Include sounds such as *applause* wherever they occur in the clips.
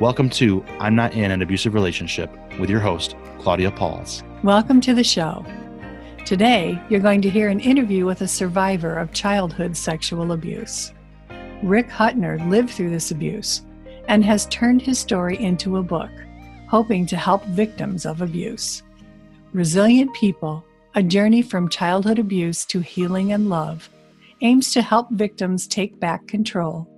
Welcome to I'm Not in an Abusive Relationship with your host, Claudia Pauls. Welcome to the show. Today, you're going to hear an interview with a survivor of childhood sexual abuse. Rick Hutner lived through this abuse and has turned his story into a book, hoping to help victims of abuse. Resilient People A Journey from Childhood Abuse to Healing and Love aims to help victims take back control,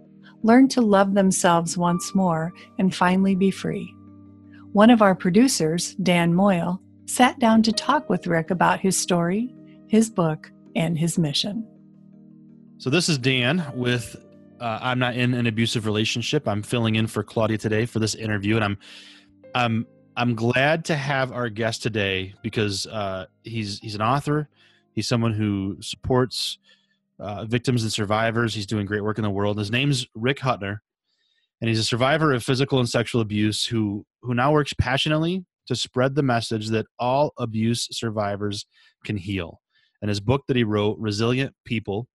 learn to love themselves once more, and finally be free. One of our producers, Dan Moyle, sat down to talk with Rick about his story, his book, and his mission. So, this is Dan with uh, I'm not in an abusive relationship. I'm filling in for Claudia today for this interview, and I'm I'm I'm glad to have our guest today because uh, he's he's an author. He's someone who supports uh, victims and survivors. He's doing great work in the world. His name's Rick Hutner, and he's a survivor of physical and sexual abuse who who now works passionately to spread the message that all abuse survivors can heal. And his book that he wrote, Resilient People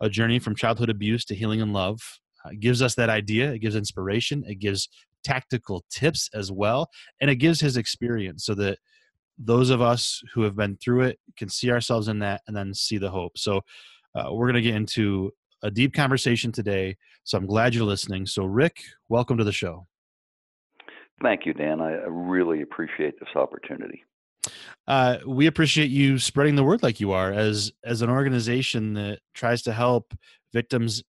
A Journey from Childhood Abuse to Healing and Love, uh, gives us that idea. It gives inspiration. It gives tactical tips as well. And it gives his experience so that those of us who have been through it can see ourselves in that and then see the hope. So uh, we're going to get into a deep conversation today. So I'm glad you're listening. So, Rick, welcome to the show. Thank you, Dan. I really appreciate this opportunity. Uh, we appreciate you spreading the word like you are as as an organization that tries to help victims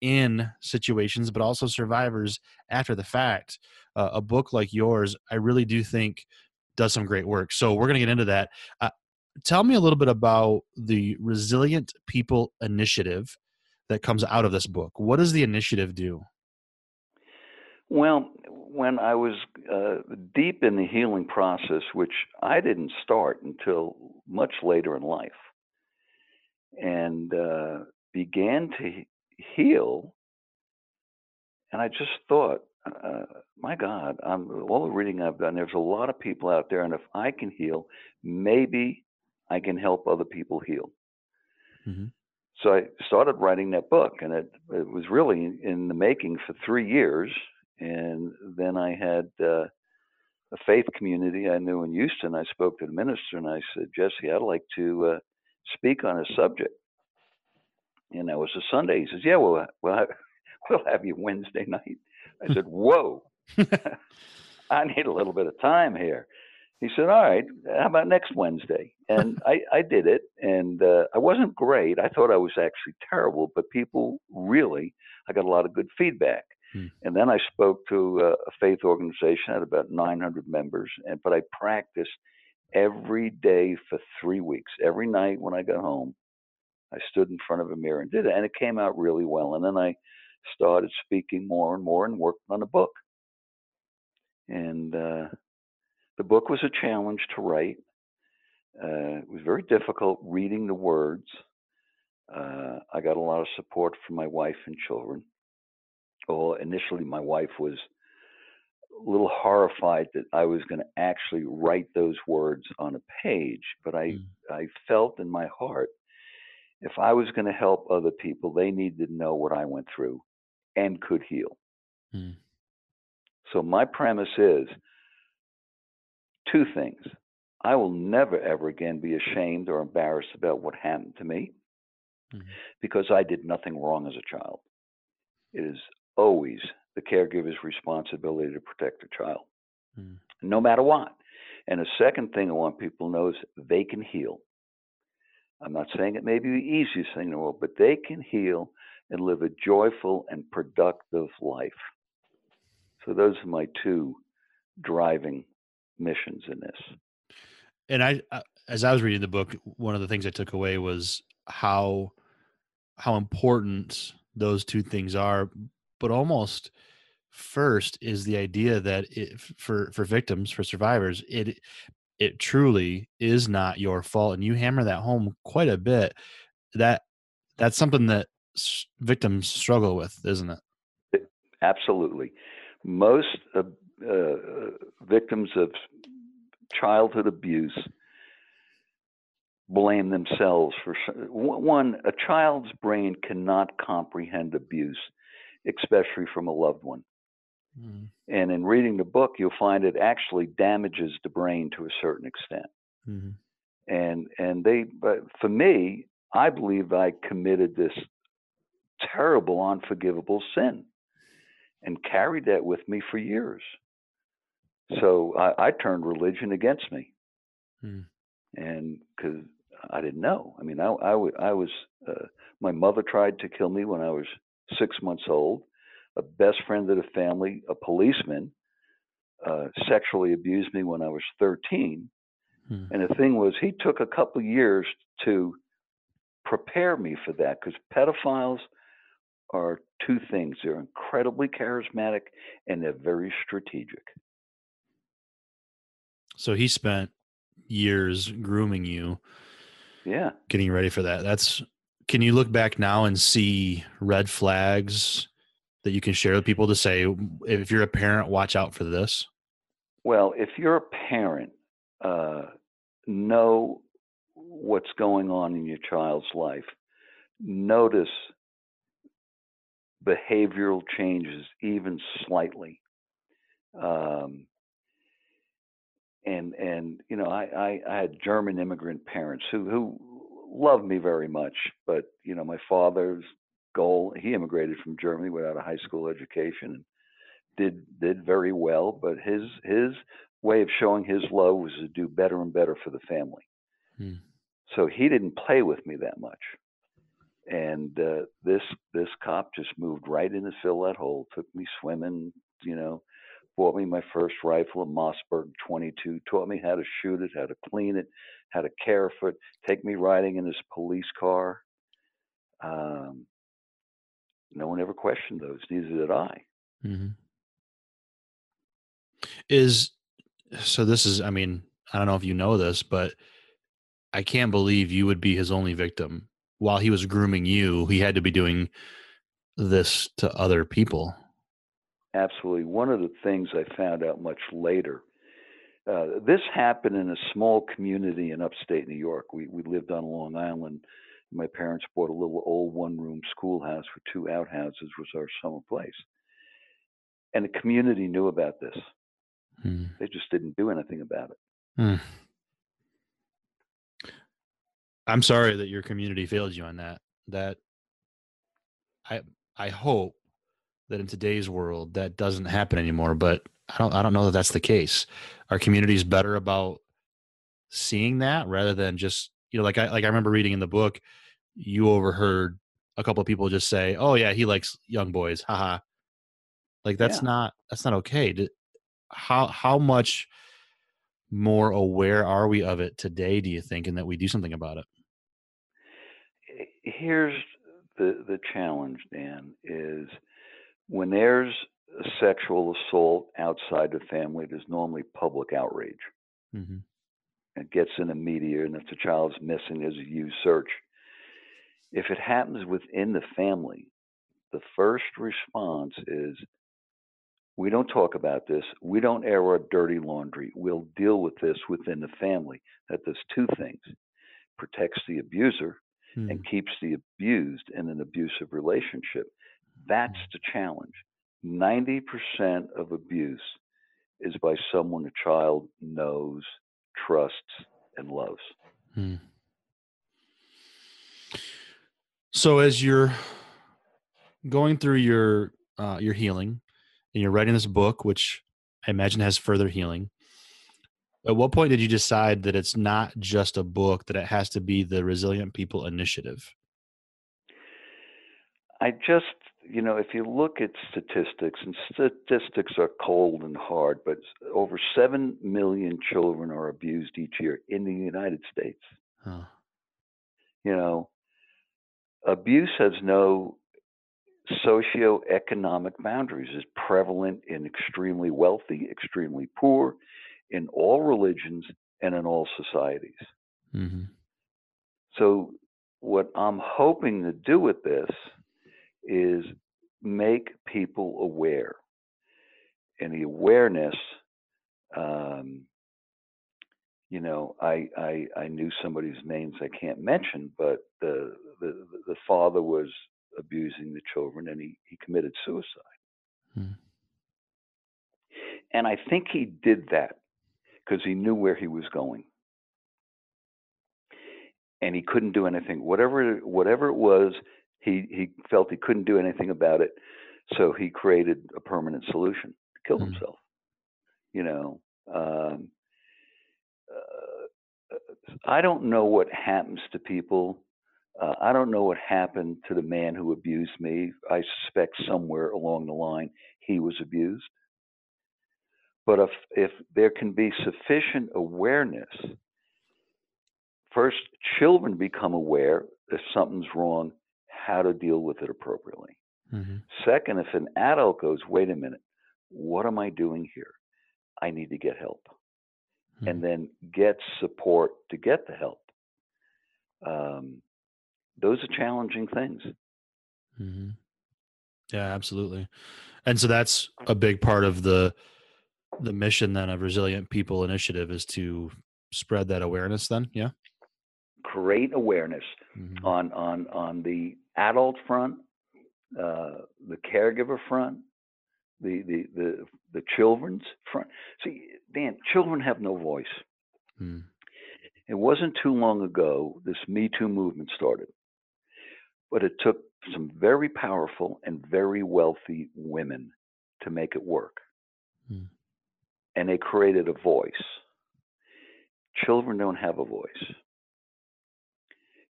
in situations, but also survivors after the fact. Uh, a book like yours, I really do think does some great work. So we're going to get into that. Uh, tell me a little bit about the Resilient People Initiative that comes out of this book. What does the initiative do? Well, when I was uh, deep in the healing process, which I didn't start until much later in life, and uh, began to heal, and I just thought, uh, my God, I'm, all the reading I've done, there's a lot of people out there, and if I can heal, maybe I can help other people heal. Mm-hmm. So I started writing that book, and it, it was really in the making for three years and then I had uh, a faith community I knew in Houston. I spoke to the minister and I said, Jesse, I'd like to uh, speak on a subject. And that was a Sunday. He says, Yeah, well, *laughs* well, *laughs* we'll have you Wednesday night. I said, *laughs* Whoa, I need a little bit of time here. He said, All right, how about next Wednesday? And *laughs* I, I did it, and uh, I wasn't great. I thought I was actually terrible, but people really, I got a lot of good feedback. Hmm. And then I spoke to a, a faith organization had about 900 members, and but I practiced every day for three weeks. Every night when I got home, I stood in front of a mirror and did it, and it came out really well. And then I started speaking more and more and worked on a book. And uh, the book was a challenge to write. Uh, it was very difficult reading the words. Uh, I got a lot of support from my wife and children well, initially my wife was a little horrified that I was going to actually write those words on a page, but I mm. I felt in my heart if I was going to help other people, they needed to know what I went through and could heal. Mm. So my premise is two things. I will never ever again be ashamed or embarrassed about what happened to me mm. because I did nothing wrong as a child. It is always the caregiver's responsibility to protect the child. mm. no matter what. And the second thing I want people to know is they can heal. I'm not saying it may be the easiest thing in the world, but they can heal and live a joyful and productive life. So those are my two driving missions in this. And I, uh, as I was reading the book, one of the things I took away was how how important those two things are, but almost first is the idea that it, for for victims for survivors it it truly is not your fault and you hammer that home quite a bit. That that's something that victims struggle with isn't it? Absolutely. Most uh, uh, victims of childhood abuse blame themselves for one a child's brain cannot comprehend abuse especially from a loved one Mm. And in reading the book, you'll find it actually damages the brain to a certain extent. Mm-hmm. And and they, but for me, I believe I committed this terrible, unforgivable sin, and carried that with me for years. So I, I turned religion against me, mm. and because I didn't know. I mean, I, I, I was. Uh, my mother tried to kill me when I was six months old a best friend of the family, a policeman, uh, sexually abused me when I was 13. Hmm. And the thing was, he took a couple years to prepare me for that because pedophiles are two things they're incredibly charismatic and they're very strategic. So he spent years grooming you. Yeah. Getting ready for that. That's can you look back now and see red flags that you can share with people to say if you're a parent watch out for this well if you're a parent uh, know what's going on in your child's life notice behavioral changes even slightly um, and and you know I, I, I had German immigrant parents who who loved me very much, but you know my father's goal. He immigrated from Germany without a high school education and did did very well. But his his way of showing his love was to do better and better for the family. Hmm. So he didn't play with me that much. And uh, this this cop just moved right in to fill that hole. Took me swimming, you know, bought me my first rifle, a Mossberg 22. Taught me how to shoot it, how to clean it, how to care for it. Take me riding in his police car. Um, no one ever questioned those. Neither did I. Mm-hmm. Is so. This is. I mean, I don't know if you know this, but I can't believe you would be his only victim. While he was grooming you, he had to be doing this to other people. Absolutely. One of the things I found out much later. Uh, this happened in a small community in upstate New York. We we lived on Long Island, my parents bought a little old one room schoolhouse with two outhouses was our summer place. And the community knew about this. Hmm. They just didn't do anything about it. Hmm. I'm sorry that your community failed you on that. That I I hope that in today's world that doesn't happen anymore, but I don't I don't know that that's the case. Our community is better about seeing that rather than just you know, like I like I remember reading in the book, you overheard a couple of people just say, "Oh yeah, he likes young boys." Haha. Like that's yeah. not that's not okay. How how much more aware are we of it today? Do you think, and that we do something about it? Here's the the challenge, Dan, is when there's a sexual assault outside the family, there's normally public outrage. Mm-hmm it gets in the media, and if the child's missing, there's a huge search. If it happens within the family, the first response is we don't talk about this. We don't air our dirty laundry. We'll deal with this within the family. That does two things protects the abuser hmm. and keeps the abused in an abusive relationship. That's hmm. the challenge. 90% of abuse is by someone a child knows trusts, and loves. Hmm. So as you're going through your uh, your healing and you're writing this book, which I imagine has further healing. At what point did you decide that it's not just a book, that it has to be the Resilient People Initiative? I just, you know, if you look at statistics, and statistics are cold and hard, but over 7 million children are abused each year in the United States. Huh. You know, abuse has no socioeconomic boundaries, is prevalent in extremely wealthy, extremely poor, in all religions, and in all societies. Mm-hmm. So, what I'm hoping to do with this is make people aware. And the awareness, um, you know, I, I I knew somebody's names I can't mention, but the the the father was abusing the children and he he committed suicide. Hmm. And I think he did that because he knew where he was going. And he couldn't do anything. Whatever whatever it was, he he felt he couldn't do anything about it. So he created a permanent solution to kill mm-hmm. himself. You know, um, uh, I don't know what happens to people. Uh, I don't know what happened to the man who abused me. I suspect somewhere along the line he was abused. But if, if there can be sufficient awareness, first, children become aware if something's wrong, how to deal with it appropriately. Mm-hmm. Second, if an adult goes, wait a minute, what am I doing here? I need to get help. Mm-hmm. And then get support to get the help. Um, those are challenging things. Mm-hmm. Yeah, absolutely. And so that's a big part of the the mission then of resilient people initiative is to spread that awareness then yeah create awareness mm-hmm. on on on the adult front uh, the caregiver front the, the the the children's front see dan children have no voice mm. it wasn't too long ago this me too movement started but it took some very powerful and very wealthy women to make it work mm and they created a voice. Children don't have a voice.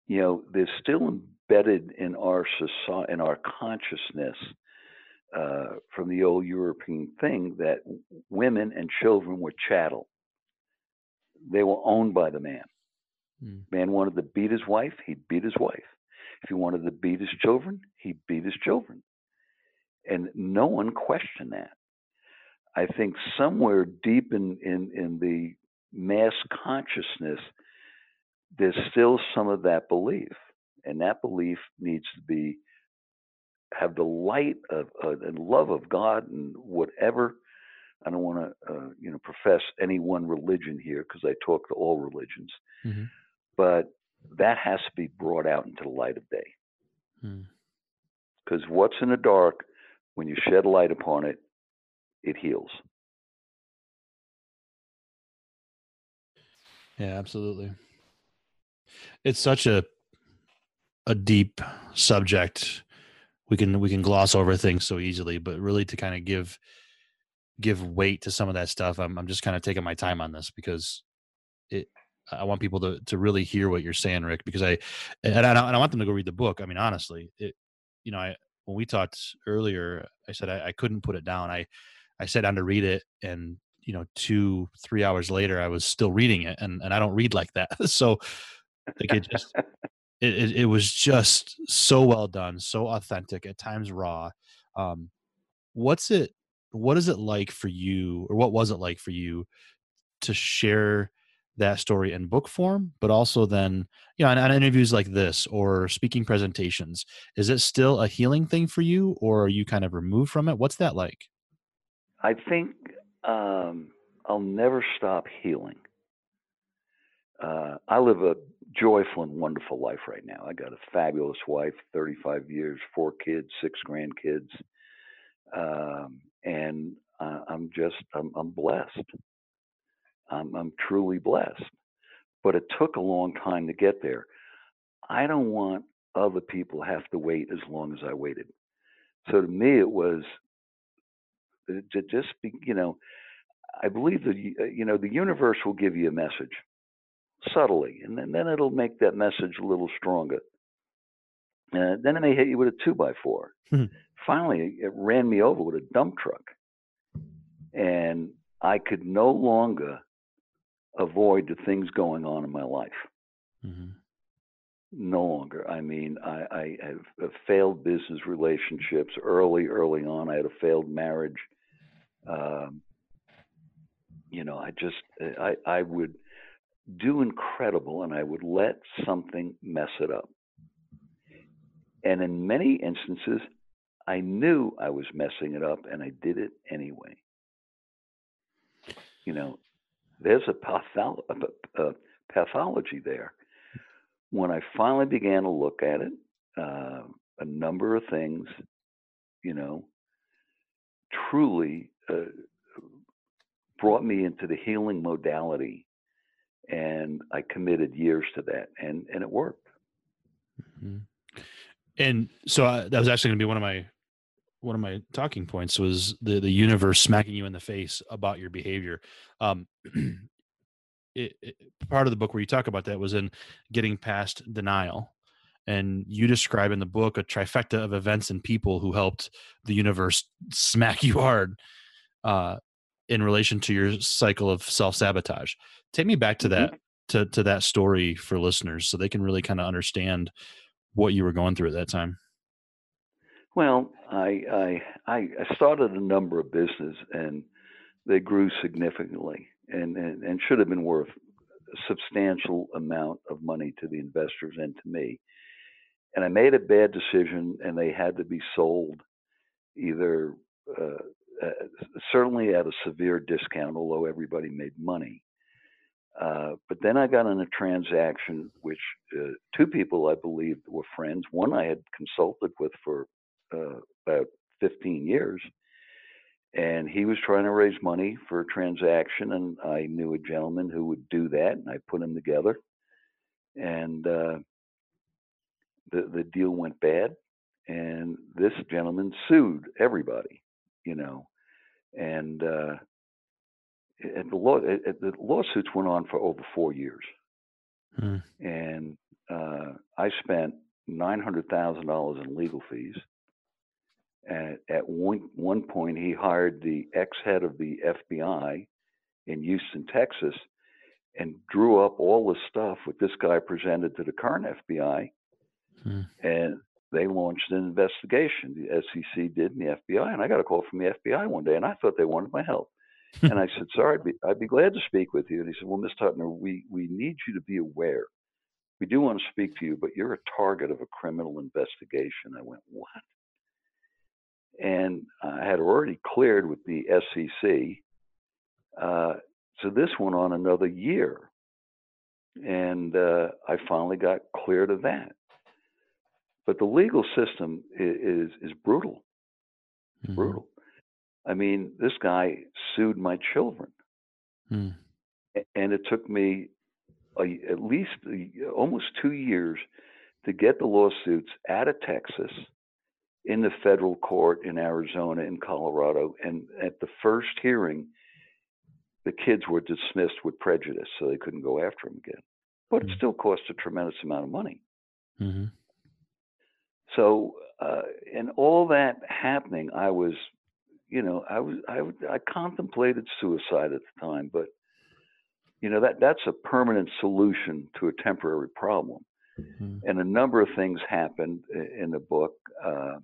You know, there's still embedded in our society, in our consciousness, uh, from the old European thing that women and children were chattel. They were owned by the man. Mm. Man wanted to beat his wife, he'd beat his wife. If he wanted to beat his children, he beat his children. And no one questioned that. I think somewhere deep in, in, in the mass consciousness, there's still some of that belief. And that belief needs to be have the light of uh, and love of God and whatever. I don't want to, uh, you know, profess any one religion here because I talk to all religions, mm-hmm. but that has to be brought out into the light of day. Because mm. what's in the dark, when you shed light upon it, it heals. Yeah, absolutely. It's such a a deep subject. We can we can gloss over things so easily, but really to kind of give give weight to some of that stuff, I'm I'm just kind of taking my time on this because it I want people to to really hear what you're saying, Rick, because I and I, and I want them to go read the book. I mean, honestly, it you know, I when we talked earlier, I said I, I couldn't put it down. I I sat down to read it and you know two three hours later i was still reading it and, and i don't read like that *laughs* so like it just it, it, it, was just so well done so authentic at times raw. Um what's it what is it like for you or what was it like for you to share that story in book form but also then you know on, on interviews like this or speaking presentations is it still a healing thing for you or are you kind of removed from it? What's that like? I think um, I'll never stop healing. Uh, I live a joyful and wonderful life right now. I got a fabulous wife, 35 years, four kids, six grandkids, um, and uh, I'm just I'm, I'm blessed. I'm, I'm truly blessed. But it took a long time to get there. I don't want other people have to wait as long as I waited. So to me, it was to just be, you know, I believe that uh, you know the universe will give you a message subtly, and then, then it'll make that message a little stronger. Uh, then it may hit you with a two by four. Mhm. Finally, it ran me over with a dump truck, and I could no longer avoid the things going on in my life. hmm No longer. I mean, I, I have failed business relationships early, early on. I had a failed marriage. Um, you know, I just, I, I would do incredible and I would let something mess it up. And in many instances, I knew I was messing it up and I did it anyway. You know, there's a, patholo- a, a pathology there. When I finally began to look at it, uh, a number of things, you know, truly uh, brought me into the healing modality, and I committed years to that, and and it worked. Mhm. And so I, that was actually going to be one of my one of my talking points was the the universe smacking you in the face about your behavior. Um, *clears throat* it, it, part of the book where you talk about that was in getting past denial, and you describe in the book a trifecta of events and people who helped the universe smack *laughs* you hard uh, in relation to your cycle of self sabotage. Take me back to Mhm. that to to that story for listeners so they can really kind of understand what you were going through at that time. Well, I I I started a number of business, and they grew significantly, and and, and should have been worth a substantial amount of money to the investors and to me. And I made a bad decision, and they had to be sold, either uh, uh, certainly at a severe discount, although everybody made money. Uh, but then I got in a transaction which uh, two people I believed were friends. One I had consulted with for uh, about 15 years, and he was trying to raise money for a transaction, and I knew a gentleman who would do that, and I put them together, and uh, the the deal went bad, and this gentleman sued everybody, you know, and uh, and the law it, it- the lawsuits went on for over four years, Hmm. and uh, I spent nine hundred thousand dollars in legal fees. And at one one point, he hired the ex head of the FBI in Houston, Texas, and drew up all the stuff that this guy presented to the current FBI, Hmm. and they launched an investigation. The SEC did, and the FBI. And I got a call from the FBI one day, and I thought they wanted my help. and I said, "Sorry, I'd be, I'd be glad to speak with you." And he said, "Well, Miss Hutner, we we need you to be aware. We do want to speak to you, but you're a target of a criminal investigation." I went, "What?" And I had already cleared with the SEC. Uh, so this went on another year, and uh, I finally got cleared of that. But the legal system is is, is brutal Mhm. brutal. I mean, this guy sued my children, a- and it took me a, at least a, almost two years to get the lawsuits out of Texas in the federal court in Arizona in Colorado. And at the first hearing, the kids were dismissed with prejudice, so they couldn't go after him again. But it Hmm. still cost a tremendous amount of money. Mhm. So, uh, in all that happening, I was, you know, I was, I, I contemplated suicide at the time, but, you know, that that's a permanent solution to a temporary problem. Mhm. And a number of things happened in the book. Uh,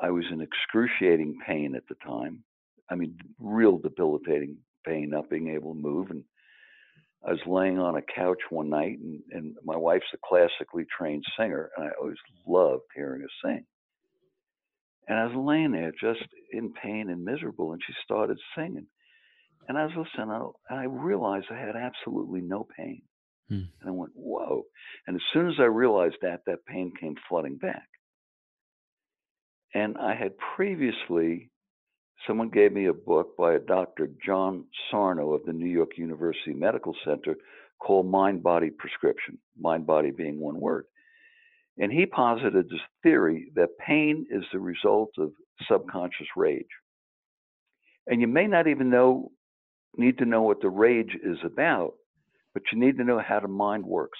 I was in excruciating pain at the time. I mean, real debilitating pain, not being able to move. And I was laying on a couch one night, and, and my wife's a classically trained singer, and I always loved hearing her sing. And I was laying there just in pain and miserable, and she started singing. And I was listening, and I realized I had absolutely no pain. Hmm. And I went, whoa. And as soon as I realized that, that pain came flooding back. And I had previously, someone gave me a book by a Dr. John Sarno of the New York University Medical Center called Mindbody Prescription, mind body being one word. And he posited this theory that pain is the result of subconscious rage. And you may not even know need to know what the rage is about, but you need to know how the mind works.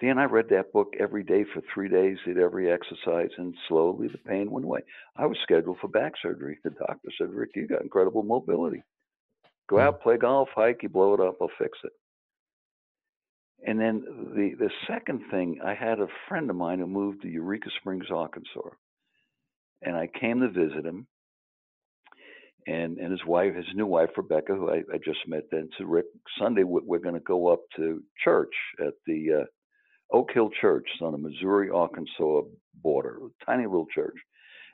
Dan, I read that book every day for three days, did every exercise, and slowly the pain went away. I was scheduled for back surgery. The doctor said, Rick, you got incredible mobility. Go hmm. out, play golf, hike, you blow it up, I'll fix it. And then the, the second thing, I had a friend of mine who moved to Eureka Springs, Arkansas. And I came to visit him. And, and his wife, his new wife, Rebecca, who I, I just met then, said, Rick, Sunday we're going to go up to church at the uh, Oak Hill Church on the Missouri Arkansas border, tiny little church.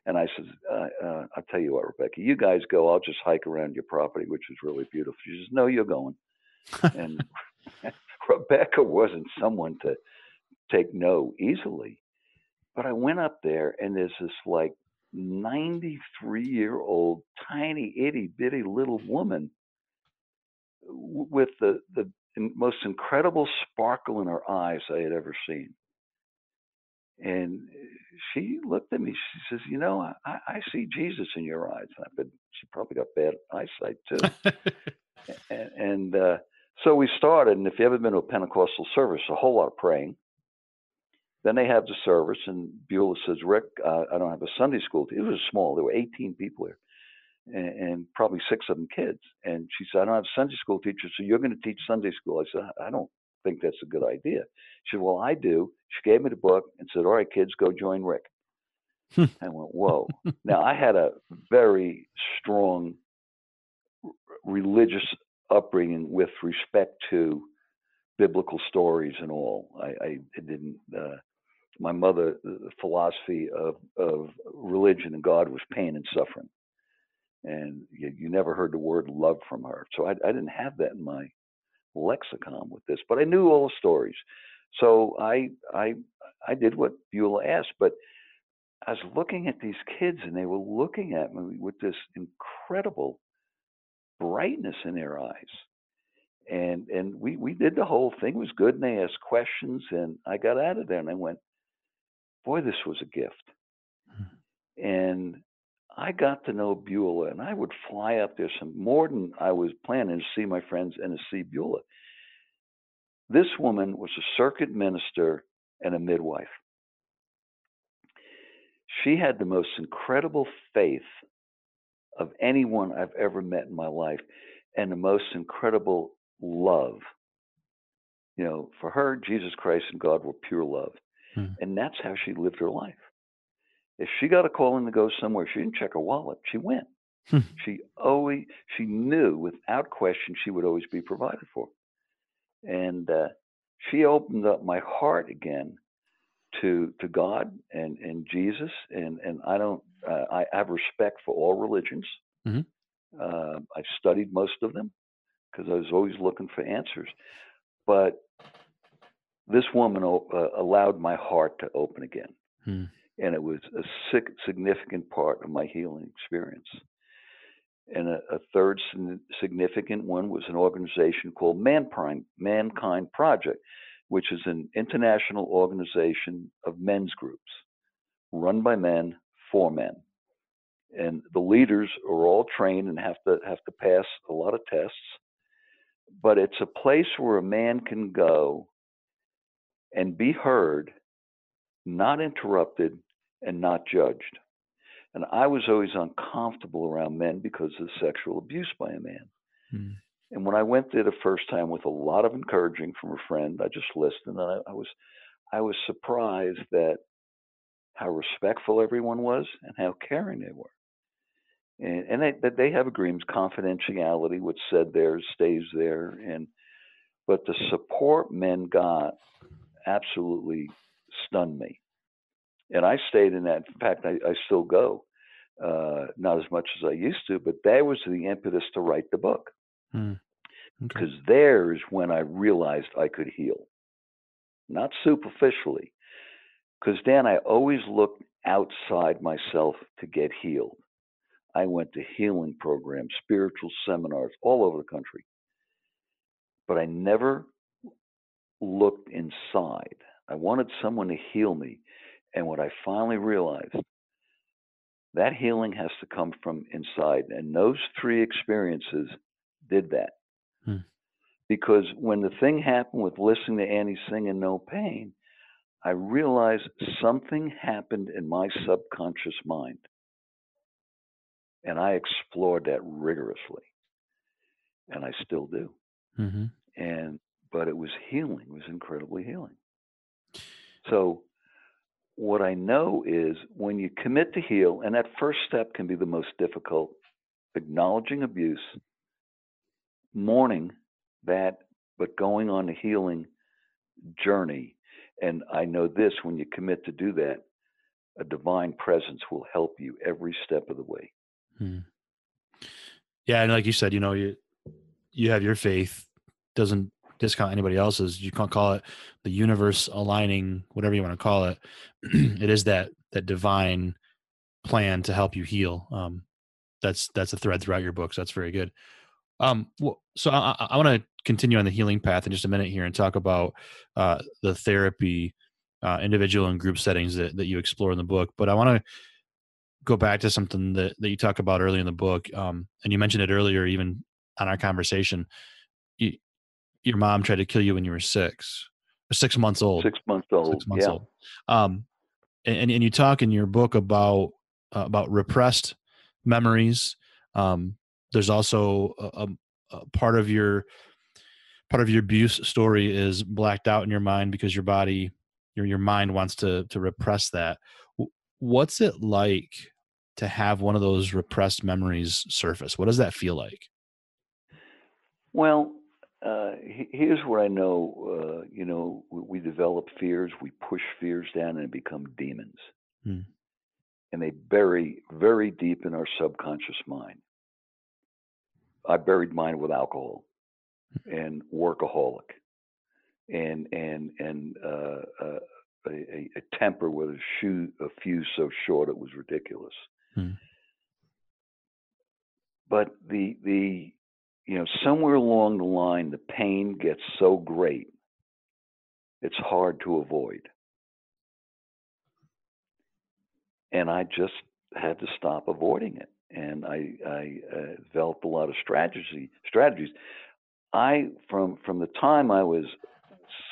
And I said, uh, uh, I'll tell you what, Rebecca, you guys go. I'll just hike around your property, which is really beautiful. She says, No, you're going. and *laughs* *laughs* Rebecca wasn't someone to take no easily. But I went up there, and there's this like 93 year old, tiny, itty bitty little woman with the, the most incredible sparkle in her eyes I had ever seen. And she looked at me. She says, "You know, I, I see Jesus in your eyes." And I said, "She probably got bad eyesight too." *laughs* and, and uh, so we started. And if you ever been to a Pentecostal service, a whole lot of praying. Then they have the service, and Beulah says, "Rick, uh, I don't have a Sunday school." It was small. There were 18 people here and, and probably six of them kids. And she said, I don't have a Sunday school teacher, so you're going to teach Sunday school. I said, I don't think that's a good idea. She said, Well, I do. She gave me the book and said, All right, kids, go join Rick. *laughs* I went, Whoa. now, I had a very strong religious upbringing with respect to biblical stories and all. I, I didn't. Uh, my mother, the philosophy of, of religion and God was pain and suffering and you, you, never heard the word love from her. So I, I, didn't have that in my lexicon with this, but I knew all the stories. So I I I did what Beulah asked, but I was looking at these kids and they were looking at me with this incredible brightness in their eyes. And and we we did the whole thing it was good and they asked questions and I got out of there and I went, boy, this was a gift. Hmm. And I got to know Beulah, and I would fly up there some more than I was planning to see my friends and to see Beulah. This woman was a circuit minister and a midwife. She had the most incredible faith of anyone I've ever met in my life, and the most incredible love. You know, for her, Jesus Christ and God were pure love. Hmm. And that's how she lived her life. If she got a call in to go somewhere, she didn't check her wallet. She went. Hmm. she always she knew without question she would always be provided for, and uh, she opened up my heart again to to God and and Jesus and and I don't uh, I have respect for all religions. Mm-hmm. Uh, I've studied most of them because I was always looking for answers, but this woman uh, allowed my heart to open again. Mm and it was a significant part of my healing experience. And a, a third significant one was an organization called Mankind, Mankind Project, which is an international organization of men's groups run by men for men. And the leaders are all trained and have to have to pass a lot of tests. But it's a place where a man can go and be heard, not interrupted, and not judged. And I was always uncomfortable around men because of sexual abuse by a man. Mm. And when I went there the first time with a lot of encouraging from a friend, I just listened and I, I was I was surprised that how respectful everyone was and how caring they were. And, and they, they have agreements, confidentiality, what's said there stays there. And but the support men got absolutely stunned me and I stayed in that. In fact, I, I still go, uh, not as much as I used to, but that was the impetus to write the book. Mm. Because okay. there's when I realized I could heal, not superficially. Because Dan, I always looked outside myself to get healed. I went to healing programs, spiritual seminars all over the country. But I never looked inside. I wanted someone to heal me. And what I finally realized, that healing has to come from inside. And those three experiences did that. Hmm. Because when the thing happened with listening to Annie sing in No Pain, I realized something happened in my subconscious mind. And I explored that rigorously. And I still do. Mm-hmm. And but it was healing, it was incredibly healing. So what I know is when you commit to heal, and that first step can be the most difficult, acknowledging abuse, mourning that, but going on the healing journey. And I know this when you commit to do that, a divine presence will help you every step of the way. Hmm. Yeah, and like you said, you know, you you have your faith doesn't discount anybody else's. You can't call it the universe aligning, whatever you want to call it. *clears throat* it is that that divine plan to help you heal. Um, that's that's a thread throughout your books. That's very good. Um, so I, I want to continue on the healing path in just a minute here and talk about uh, the therapy, uh, individual and group settings that, that you explore in the book. But I want to go back to something that, that you talk about early in the book. Um, and you mentioned it earlier, even on our conversation. You, your mom tried to kill you when you were six, six months old. Six months old. Six months yeah. old. Um, and, and you talk in your book about uh, about repressed memories. Um, there's also a, a, a part of your part of your abuse story is blacked out in your mind because your body your your mind wants to to repress that what's it like to have one of those repressed memories surface what does that feel like well uh, here's what I know. Uh, you know, we, we, develop fears, we push fears down, and become demons. Hmm. And they bury very deep in our subconscious mind. I buried mine with alcohol and workaholic, and and and uh, uh a, a, temper with a shoe a fuse so short it was ridiculous. Hmm. But the the you know, somewhere along the line, the pain gets so great, it's hard to avoid. And I just had to stop avoiding it. And I, I uh, developed a lot of strategy strategies. I from from the time I was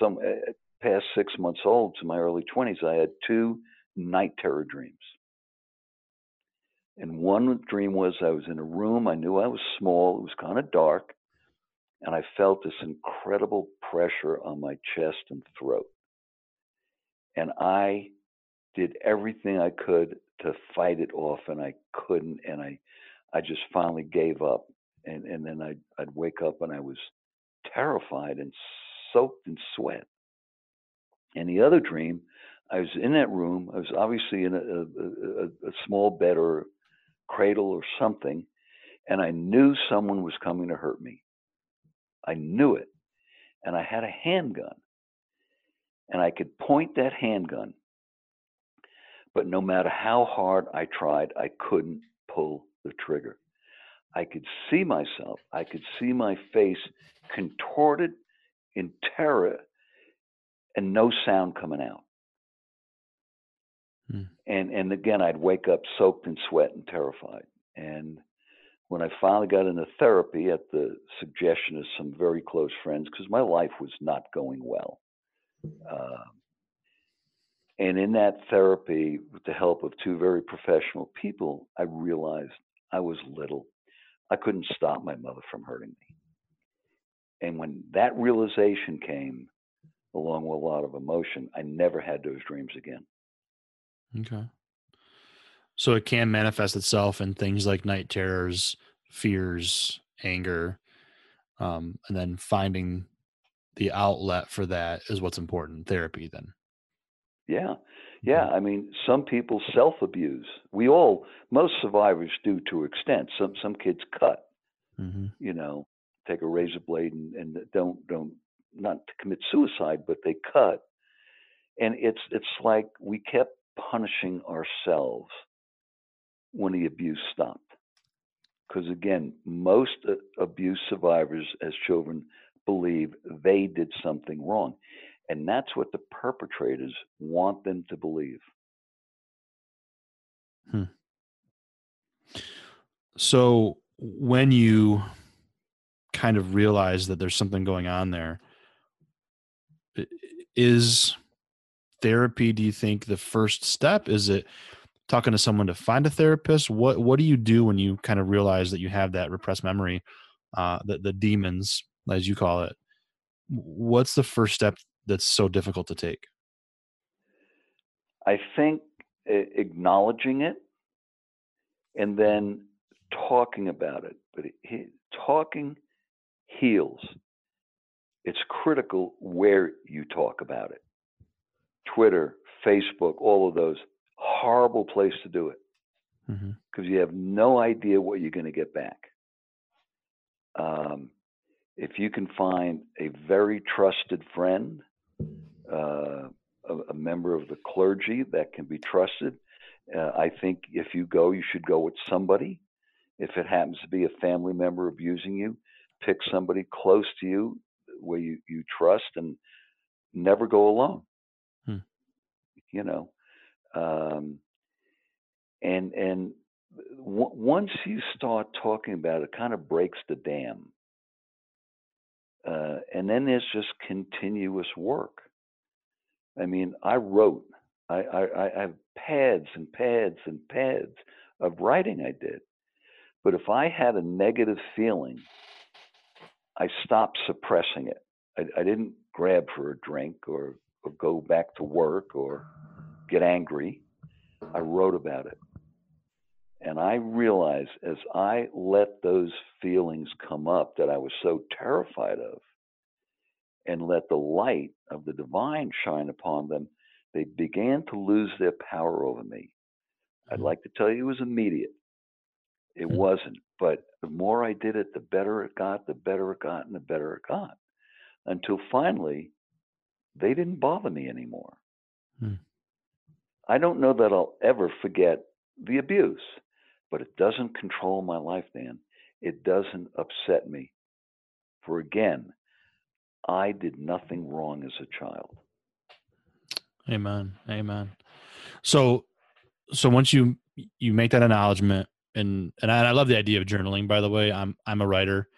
some uh, past six months old to my early twenties, I had two night terror dreams. And one dream was I was in a room. I knew I was small. It was kind of dark. And I felt this incredible pressure on my chest and throat. And I did everything I could to fight it off, and I couldn't. And I, I just finally gave up. And, and then I'd, I'd wake up and I was terrified and soaked in sweat. And the other dream, I was in that room. I was obviously in a, a, a, a small bed or cradle or something, and I knew someone was coming to hurt me. I knew it. And I had a handgun. And I could point that handgun. But no matter how hard I tried, I couldn't pull the trigger. I could see myself. I could see my face contorted in terror and no sound coming out. Hmm. And and again, I'd wake up soaked in sweat and terrified. And when I finally got into therapy at the suggestion of some very close friends, because my life was not going well. Uh, and in that therapy, with the help of two very professional people, I realized I was little. I couldn't stop my mother from hurting me. And when that realization came, along with a lot of emotion, I never had those dreams again. Okay. So it can manifest itself in things like night terrors, fears, anger, um, and then finding the outlet for that is what's important. Therapy, then. Yeah, yeah. I mean, some people self-abuse. We all, most survivors do to extent. Some some kids cut. Mm-hmm. You know, take a razor blade and, and don't don't not to commit suicide, but they cut. And it's it's like we kept punishing ourselves when the abuse stopped. Because again, most abuse survivors as children believe they did something wrong. And that's what the perpetrators want them to believe. Hmm. So when you kind of realize that there's something going on there is therapy do you think the first step? Is it talking to someone to find a therapist? What what do you do when you kind of realize that you have that repressed memory uh the, the demons as you call it? What's the first step that's so difficult to take? I think acknowledging it and then talking about it but he, talking heals. It's critical where you talk about it twitter facebook all of those horrible place to do it because mm-hmm. you have no idea what you're going to get back. Um, if you can find a very trusted friend, uh, a, a, member of the clergy that can be trusted, uh, I think if you go, you should go with somebody. If it happens to be a family member abusing you, pick somebody close to you where you, you trust and never go alone. You know, um, and and w- once you start talking about it, it kind of breaks the dam. Uh, and then there's just continuous work. I mean, I wrote. I, I, I have pads and pads and pads of writing I did. But if I had a negative feeling, I stopped suppressing it. I, I didn't grab for a drink or, or go back to work or get angry. I wrote about it. And I realized as I let those feelings come up that I was so terrified of, and let the light of the divine shine upon them, they began to lose their power over me. I'd mm-hmm. like to tell you it was immediate. It mm-hmm. wasn't. But the more I did it, the better it got, the better it got, and the better it got. Until finally, they didn't bother me anymore. Mm. I don't know that I'll ever forget the abuse, but it doesn't control my life, Dan. It doesn't upset me. For again, I did nothing wrong as a child. Amen. Amen. So, so once you you make that acknowledgement, and and I, I love the idea of journaling. By the way, I'm I'm a writer,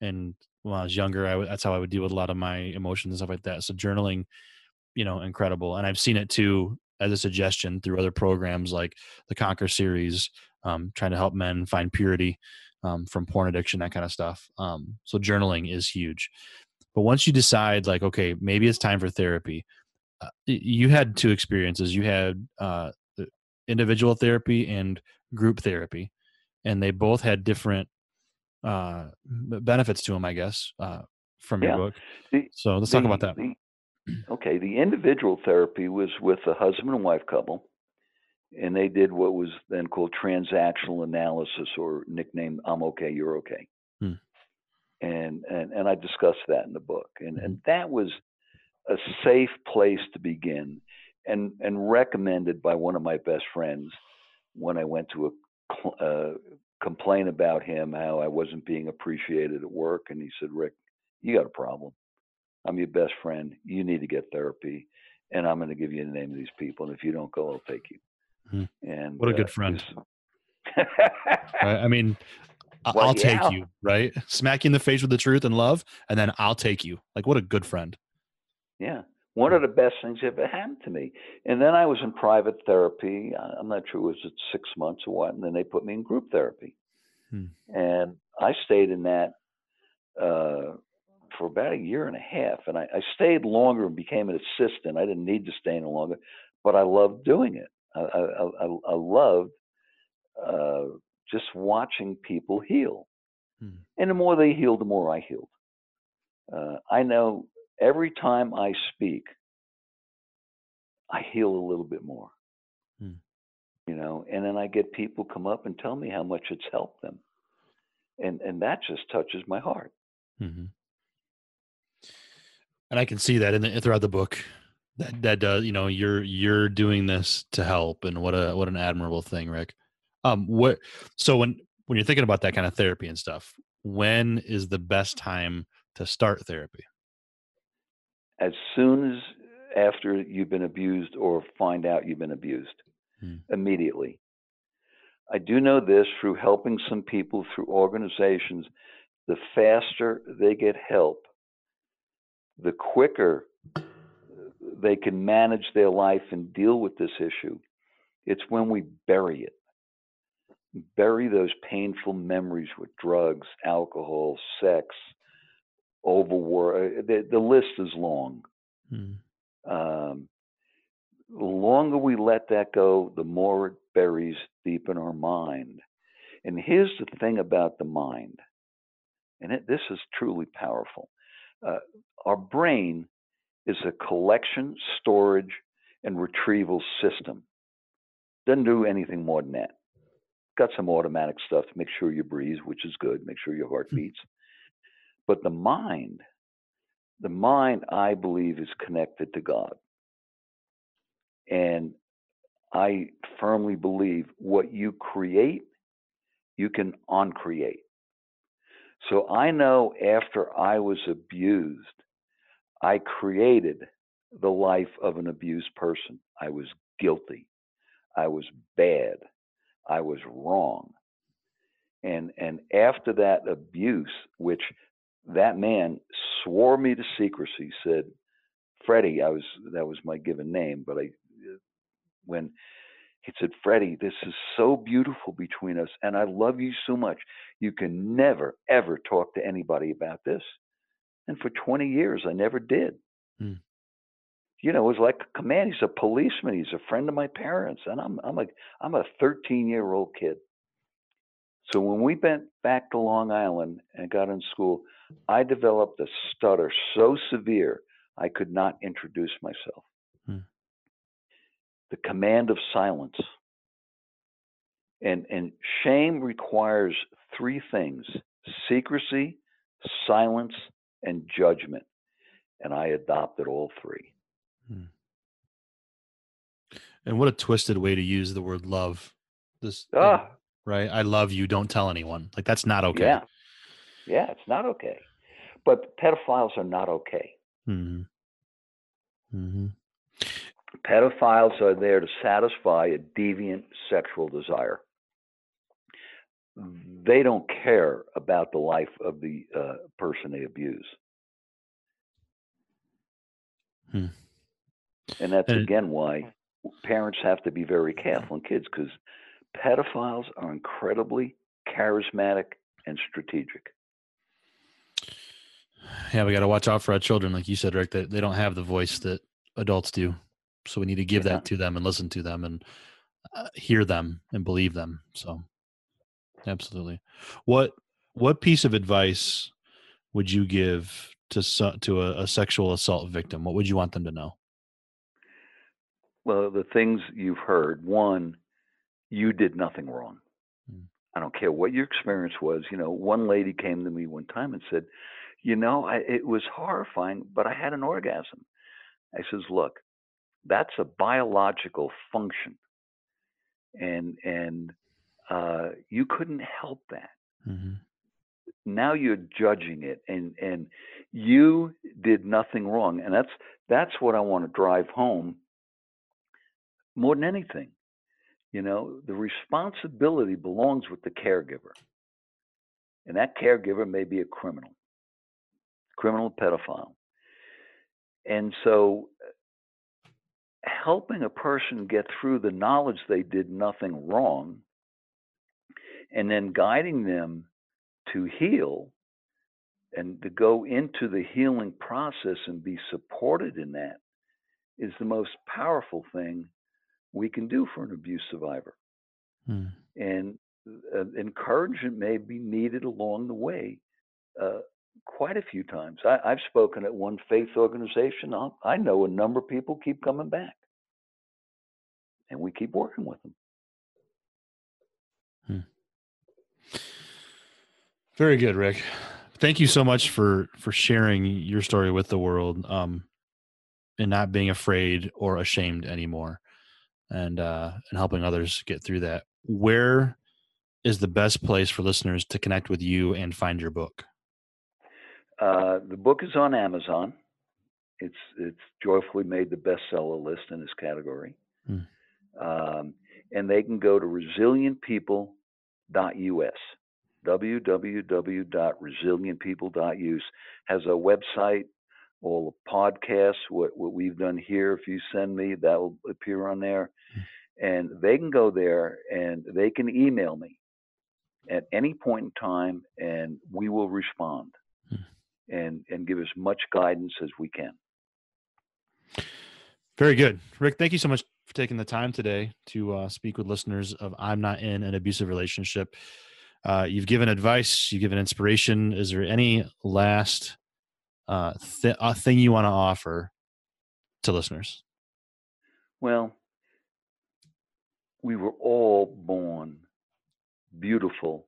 and when I was younger, I that's how I would deal with a lot of my emotions and stuff like that. So journaling, you know, incredible. And I've seen it too as a suggestion through other programs like the Conquer series, um, trying to help men find purity um, from porn addiction, that kind of stuff. Um, so journaling is huge. But once you decide, like, okay, maybe it's time for therapy, uh, you had two experiences. You had uh, individual therapy and group therapy, and they both had different uh, benefits to them, I guess, uh, from your yeah. book. The, so let's the, talk about that. The, *clears throat* Okay, the individual therapy was with a husband and wife couple, and they did what was then called transactional analysis, or nicknamed "I'm okay, you're okay." Hmm. And and and I discussed that in the book, and and hmm. that was a safe place to begin, and and recommended by one of my best friends when I went to a uh, complain about him how I wasn't being appreciated at work, and he said, "Rick, you got a problem." I'm your best friend. You need to get therapy, and I'm going to give you the name of these people. And if you don't go, I'll take you. Mm-hmm. And what a good uh, friend. I mean, I'll yeah. take you, right? Smack you in the face with the truth and love, and then I'll take you. Like, what a good friend. Yeah. One of the best things that ever happened to me. And then I was in private therapy. I'm not sure, was it six months or what? And then they put me in group therapy. Hmm. And I stayed in that uh, for about a year and a half, and I, I stayed longer and became an assistant. I didn't need to stay any longer, but I loved doing it. I, I, I, I loved uh, just watching people heal, hmm. and the more they healed, the more I healed. Uh, I know every time I speak, I heal a little bit more. Hmm. You know, and then I get people come up and tell me how much it's helped them, and and that just touches my heart. Mm-hmm and I can see that in the, throughout the book that that does you know you're you're doing this to help and what a what an admirable thing rick um what so when when you're thinking about that kind of therapy and stuff when is the best time to start therapy as soon as after you've been abused or find out you've been abused hmm. immediately i do know this through helping some people through organizations the faster they get help, the quicker they can manage their life and deal with this issue. It's when we bury it. Bury those painful memories with drugs, alcohol, sex, overwork. The, the list is long. Mm. Um, the longer we let that go, the more it buries deep in our mind. And here's the thing about the mind, and it, this is truly powerful. Uh, our brain is a collection, storage, and retrieval system. Doesn't do anything more than that. Got some automatic stuff to make sure you breathe, which is good, make sure your heart hmm. beats. But the mind, the mind, I believe, is connected to God. And I firmly believe what you create, you can uncreate. So I know after I was abused, I created the life of an abused person. I was guilty. I was bad. I was wrong. And and after that abuse, which that man swore me to secrecy, said, Freddie, I was that was my given name, but I when he said, Freddie, this is so beautiful between us, and I love you so much. You can never, ever talk to anybody about this. And for 20 years, I never did. Hmm. You know, it was like a command. He's a policeman. He's a friend of my parents, and I'm I'm a I'm a 13 year old kid. So when we went back to Long Island and got in school, I developed a stutter so severe I could not introduce myself. Hmm. The command of silence. And and shame requires three things: secrecy, silence, and judgment. And I adopted all three. Hmm. And what a twisted way to use the word love. This ah. Right? I love you, don't tell anyone. Like that's not okay. Yeah. Yeah, it's not okay. But pedophiles are not okay. Mm-hmm. Mm-hmm. Pedophiles are there to satisfy a deviant sexual desire they don't care about the life of the uh, person they abuse. Hmm. And that's and again why parents have to be very careful and kids because pedophiles are incredibly charismatic and strategic. Yeah, we got to watch out for our children, like you said, Rick. That they don't have the voice that adults do, so we need to give yeah. that to them and listen to them and uh, hear them and believe them. So Absolutely. What what piece of advice would you give to to a, a sexual assault victim? What would you want them to know? Well, the things you've heard. One, you did nothing wrong. Mm. I don't care what your experience was. You know, one lady came to me one time and said, "You know, I, it was horrifying, but I had an orgasm." I says, "Look, that's a biological function, and and uh, you couldn't help that. Mm-hmm. Now you're judging it, and and you did nothing wrong, and that's that's what I want to drive home more than anything. You know, the responsibility belongs with the caregiver, and that caregiver may be a criminal, criminal pedophile, and so uh, helping a person get through the knowledge they did nothing wrong and then guiding them to heal and to go into the healing process and be supported in that is the most powerful thing we can do for an abuse survivor. Hmm. And uh, encouragement may be needed along the way uh, quite a few times. I, have spoken at one faith organization. i I know a number of people keep coming back, and we keep working with them. Hmm. Very good, Rick. Thank you so much for for sharing your story with the world, um, and not being afraid or ashamed anymore, and uh, and helping others get through that. Where is the best place for listeners to connect with you and find your book? Uh, the book is on Amazon. It's it's joyfully made the bestseller list in this category, hmm. um, and they can go to resilientpeople.us www.resilientpeople.us has a website, all the podcasts, what, what we've done here. If you send me, that will appear on there. And they can go there and they can email me at any point in time and we will respond and, and give as much guidance as we can. Very good. Rick, thank you so much for taking the time today to uh, speak with listeners of I'm Not in an Abusive Relationship. Uh, you've given advice, you've given inspiration. Is there any last uh, th- uh, thing you want to offer to listeners? Well, we were all born beautiful,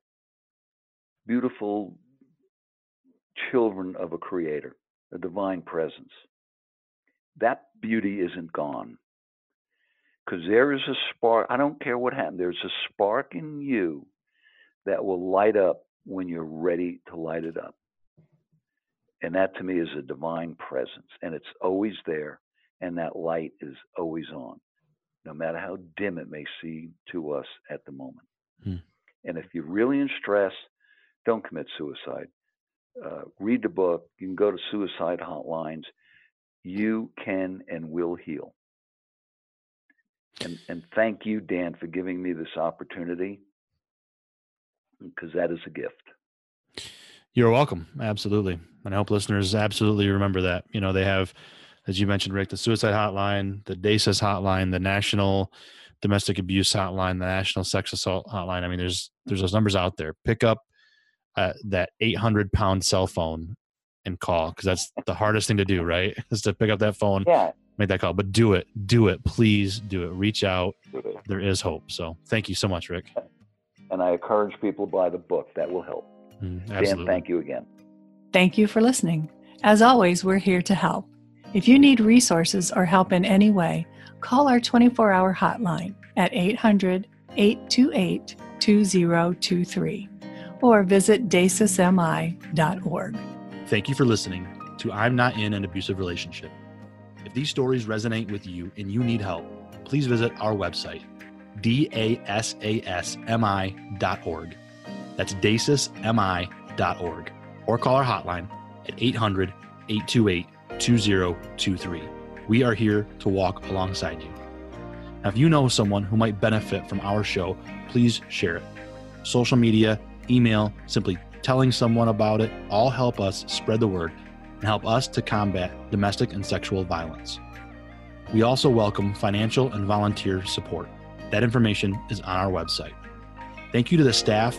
beautiful children of a creator, a divine presence. That beauty isn't gone. Because there is a spark, I don't care what happened, there's a spark in you that will light up when you're ready to light it up. And that to me is a divine presence. And it's always there. And that light is always on, no matter how dim it may seem to us at the moment. Hmm. And if you're really in stress, don't commit suicide. Uh, read the book. You can go to suicide hotlines. You can and will heal. And, and thank you, Dan, for giving me this opportunity because that is a gift. You're welcome. Absolutely. And I hope listeners absolutely remember that. You know, they have, as you mentioned, Rick, the suicide hotline, the DASAS hotline, the national domestic abuse hotline, the national sex assault hotline. I mean, there's there's those numbers out there. Pick up uh, that 800 pound cell phone and call because that's the hardest thing to do, right? *laughs* Is to pick up that phone, yeah. make that call. But do it, do it, please do it. Reach out. There is hope. So thank you so much, Rick and I encourage people to buy the book. That will help. Mm, Dan, thank you again. Thank you for listening. As always, we're here to help. If you need resources or help in any way, call our 24 hour hotline at 800 828 2023 or visit dasasmi.org. Thank you for listening to I'm Not in an Abusive Relationship. If these stories resonate with you and you need help, please visit our website D-A-S-A-S-M-I dot org. That's dasasmi.org. Or call our hotline at 800 828 2023. We are here to walk alongside you. Now, if you know someone who might benefit from our show, please share it. Social media, email, simply telling someone about it all help us spread the word and help us to combat domestic and sexual violence. We also welcome financial and volunteer support. That information is on our website. Thank you to the staff,